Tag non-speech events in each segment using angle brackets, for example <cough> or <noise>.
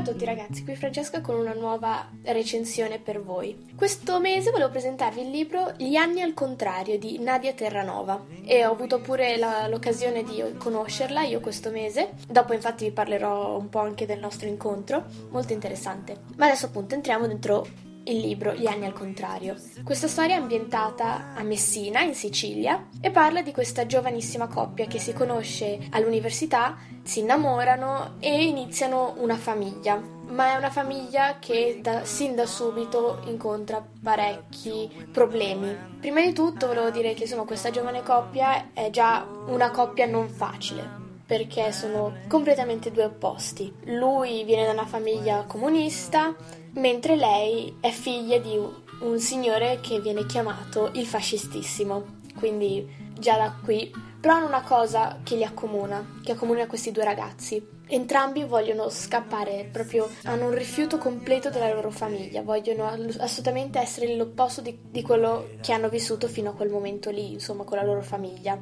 a tutti ragazzi, qui Francesca con una nuova recensione per voi. Questo mese volevo presentarvi il libro Gli anni al contrario di Nadia Terranova e ho avuto pure la, l'occasione di conoscerla io questo mese. Dopo infatti vi parlerò un po' anche del nostro incontro, molto interessante. Ma adesso appunto entriamo dentro il libro Gli anni al contrario. Questa storia è ambientata a Messina, in Sicilia, e parla di questa giovanissima coppia che si conosce all'università, si innamorano e iniziano una famiglia. Ma è una famiglia che da, sin da subito incontra parecchi problemi. Prima di tutto volevo dire che insomma questa giovane coppia è già una coppia non facile, perché sono completamente due opposti. Lui viene da una famiglia comunista, mentre lei è figlia di un signore che viene chiamato il fascistissimo. Quindi già da qui, però hanno una cosa che li accomuna, che accomuna questi due ragazzi. Entrambi vogliono scappare, proprio hanno un rifiuto completo della loro famiglia, vogliono assolutamente essere l'opposto di, di quello che hanno vissuto fino a quel momento lì, insomma, con la loro famiglia.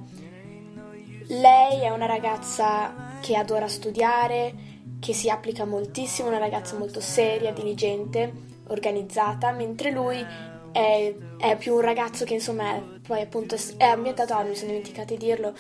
Lei è una ragazza che adora studiare, che si applica moltissimo, una ragazza molto seria, diligente, organizzata, mentre lui è, è più un ragazzo che insomma è, poi appunto è ambientato, ah, mi sono dimenticata di dirlo,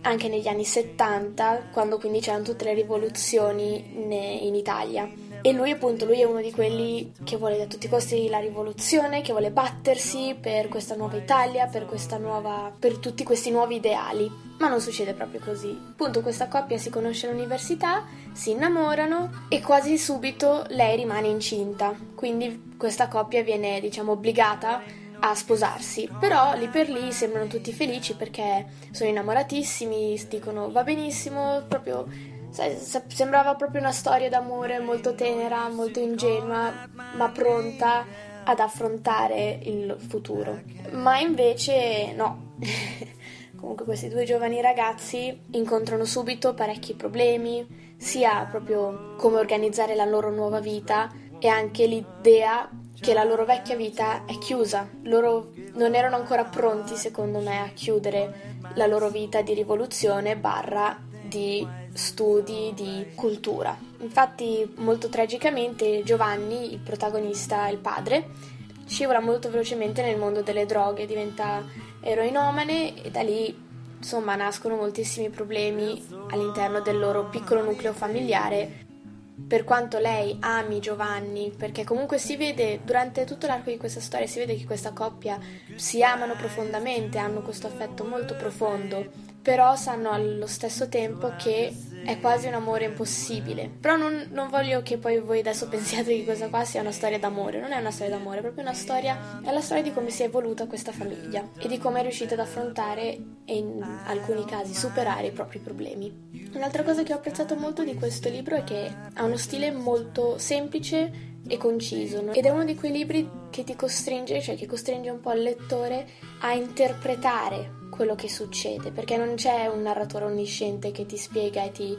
anche negli anni 70, quando quindi c'erano tutte le rivoluzioni in Italia. E lui appunto, lui è uno di quelli che vuole a tutti i costi la rivoluzione, che vuole battersi per questa nuova Italia, per, questa nuova, per tutti questi nuovi ideali. Ma non succede proprio così. Appunto questa coppia si conosce all'università, si innamorano e quasi subito lei rimane incinta. Quindi questa coppia viene, diciamo, obbligata a sposarsi. Però lì per lì sembrano tutti felici perché sono innamoratissimi, dicono va benissimo, proprio sembrava proprio una storia d'amore molto tenera, molto ingenua, ma pronta ad affrontare il futuro. Ma invece no. <laughs> Comunque questi due giovani ragazzi incontrano subito parecchi problemi, sia proprio come organizzare la loro nuova vita e anche l'idea che la loro vecchia vita è chiusa. Loro non erano ancora pronti, secondo me, a chiudere la loro vita di rivoluzione barra di studi, di cultura. Infatti, molto tragicamente, Giovanni, il protagonista, il padre, scivola molto velocemente nel mondo delle droghe, diventa eroinomane e da lì insomma nascono moltissimi problemi all'interno del loro piccolo nucleo familiare per quanto lei ami Giovanni, perché comunque si vede durante tutto l'arco di questa storia, si vede che questa coppia si amano profondamente, hanno questo affetto molto profondo, però sanno allo stesso tempo che è quasi un amore impossibile. Però non, non, voglio che poi voi adesso <laughs> pensiate che questa qua sia una storia d'amore, non è una storia d'amore, è proprio una storia, è la storia di come si è evoluta questa famiglia e di come è riuscita ad affrontare e in alcuni casi superare i propri problemi. Un'altra cosa che ho apprezzato molto di questo libro è che ha uno stile molto semplice e conciso ed è uno di quei libri che ti costringe, cioè che costringe un po' il lettore a interpretare quello che succede, perché non c'è un narratore onnisciente che ti spiega e ti,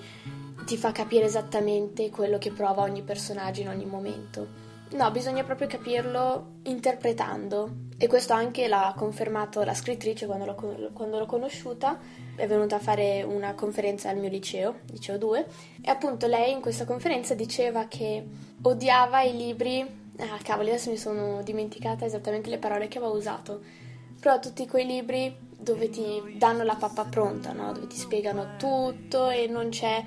ti fa capire esattamente quello che prova ogni personaggio in ogni momento. No, bisogna proprio capirlo interpretando. E questo anche l'ha confermato la scrittrice quando l'ho, quando l'ho, conosciuta, è venuta a fare una conferenza al mio liceo, liceo 2, e appunto lei in questa conferenza diceva che odiava i libri, ah cavoli adesso mi sono dimenticata esattamente le parole che aveva usato, però tutti quei libri dove ti danno la pappa pronta, no? dove ti spiegano tutto e non c'è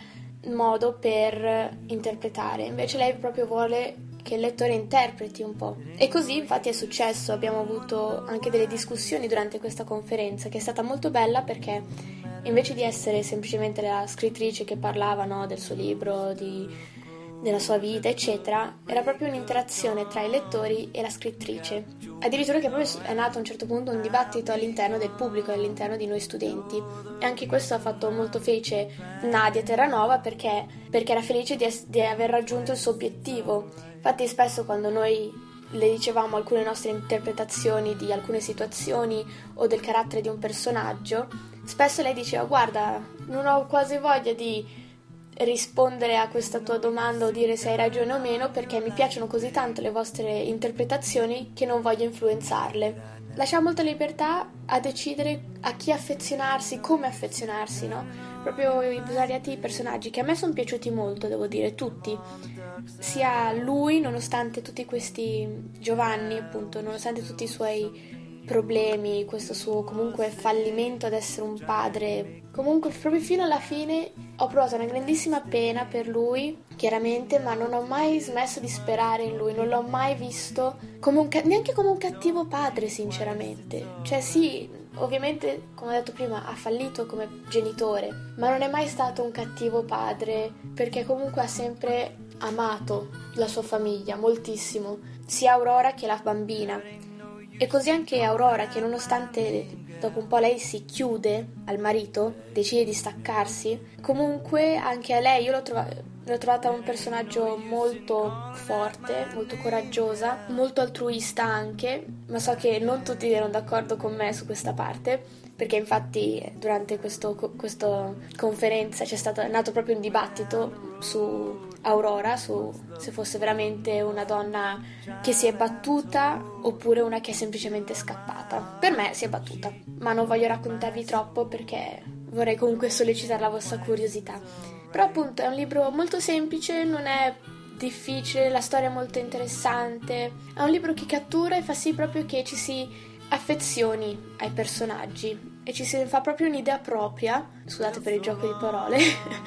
modo per interpretare. Invece lei proprio vuole che il lettore interpreti un po'. E così infatti è successo, abbiamo avuto anche delle discussioni durante questa conferenza che è stata molto bella perché invece di essere semplicemente la scrittrice che parlava no, del suo libro, di della sua vita, eccetera, era proprio un'interazione tra i lettori e la scrittrice. Addirittura che proprio è nato a un certo punto un dibattito all'interno del pubblico, all'interno di noi studenti. E anche questo ha fatto molto felice Nadia Terranova perché, perché era felice di, es- di aver raggiunto il suo obiettivo. Infatti spesso quando noi le dicevamo alcune nostre interpretazioni di alcune situazioni o del carattere di un personaggio, spesso lei diceva guarda, non ho quasi voglia di rispondere a questa tua domanda o dire se hai ragione o meno perché mi piacciono così tanto le vostre interpretazioni che non voglio influenzarle. Lascia molta libertà a decidere a chi affezionarsi, come affezionarsi, no? proprio i svariati personaggi che a me sono piaciuti molto, devo dire, tutti. Sia lui, nonostante tutti questi Giovanni, appunto, nonostante tutti i suoi problemi, questo suo comunque fallimento ad essere un padre. Comunque, proprio fino alla fine ho provato una grandissima pena per lui, chiaramente, ma non ho mai smesso di sperare in lui, non l'ho mai visto come un, neanche come un cattivo padre, sinceramente. Cioè, sì, ovviamente, come ho detto prima, ha fallito come genitore, ma non è mai stato un cattivo padre, perché comunque ha sempre amato la sua famiglia moltissimo, sia Aurora che la bambina. E così anche Aurora, che nonostante dopo un po' lei si chiude al marito, decide di staccarsi, comunque anche a lei io l'ho, trova- l'ho trovata un personaggio molto forte, molto coraggiosa, molto altruista anche, ma so che non tutti erano d'accordo con me su questa parte, perché infatti durante questa conferenza c'è stato, è nato proprio un dibattito su Aurora, su se fosse veramente una donna che si è battuta oppure una che è semplicemente scappata. Per me si è battuta, ma non voglio raccontarvi troppo perché vorrei comunque sollecitare la vostra curiosità. Però appunto è un libro molto semplice, non è difficile, la storia è molto interessante, è un libro che cattura e fa sì proprio che ci si affezioni ai personaggi e ci si fa proprio un'idea propria, scusate per il gioco di parole,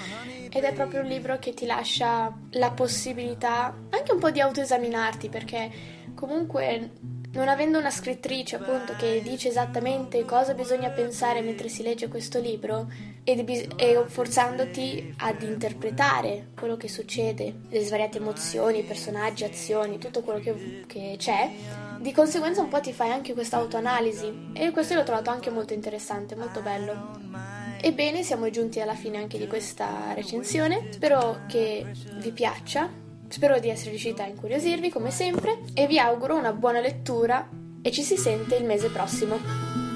<laughs> ed è proprio un libro che ti lascia la possibilità anche un po' di autoesaminarti perché comunque non avendo una scrittrice appunto che dice esattamente cosa bisogna pensare mentre si legge questo libro e, e forzandoti ad interpretare quello che succede, le svariate emozioni, personaggi, azioni, tutto quello che, che c'è, di conseguenza un po' ti fai anche questa autoanalisi. E questo l'ho trovato anche molto interessante, molto bello. Ebbene, siamo giunti alla fine anche di questa recensione, spero che vi piaccia, spero di essere riuscita a incuriosirvi come sempre e vi auguro una buona lettura e ci si sente il mese prossimo.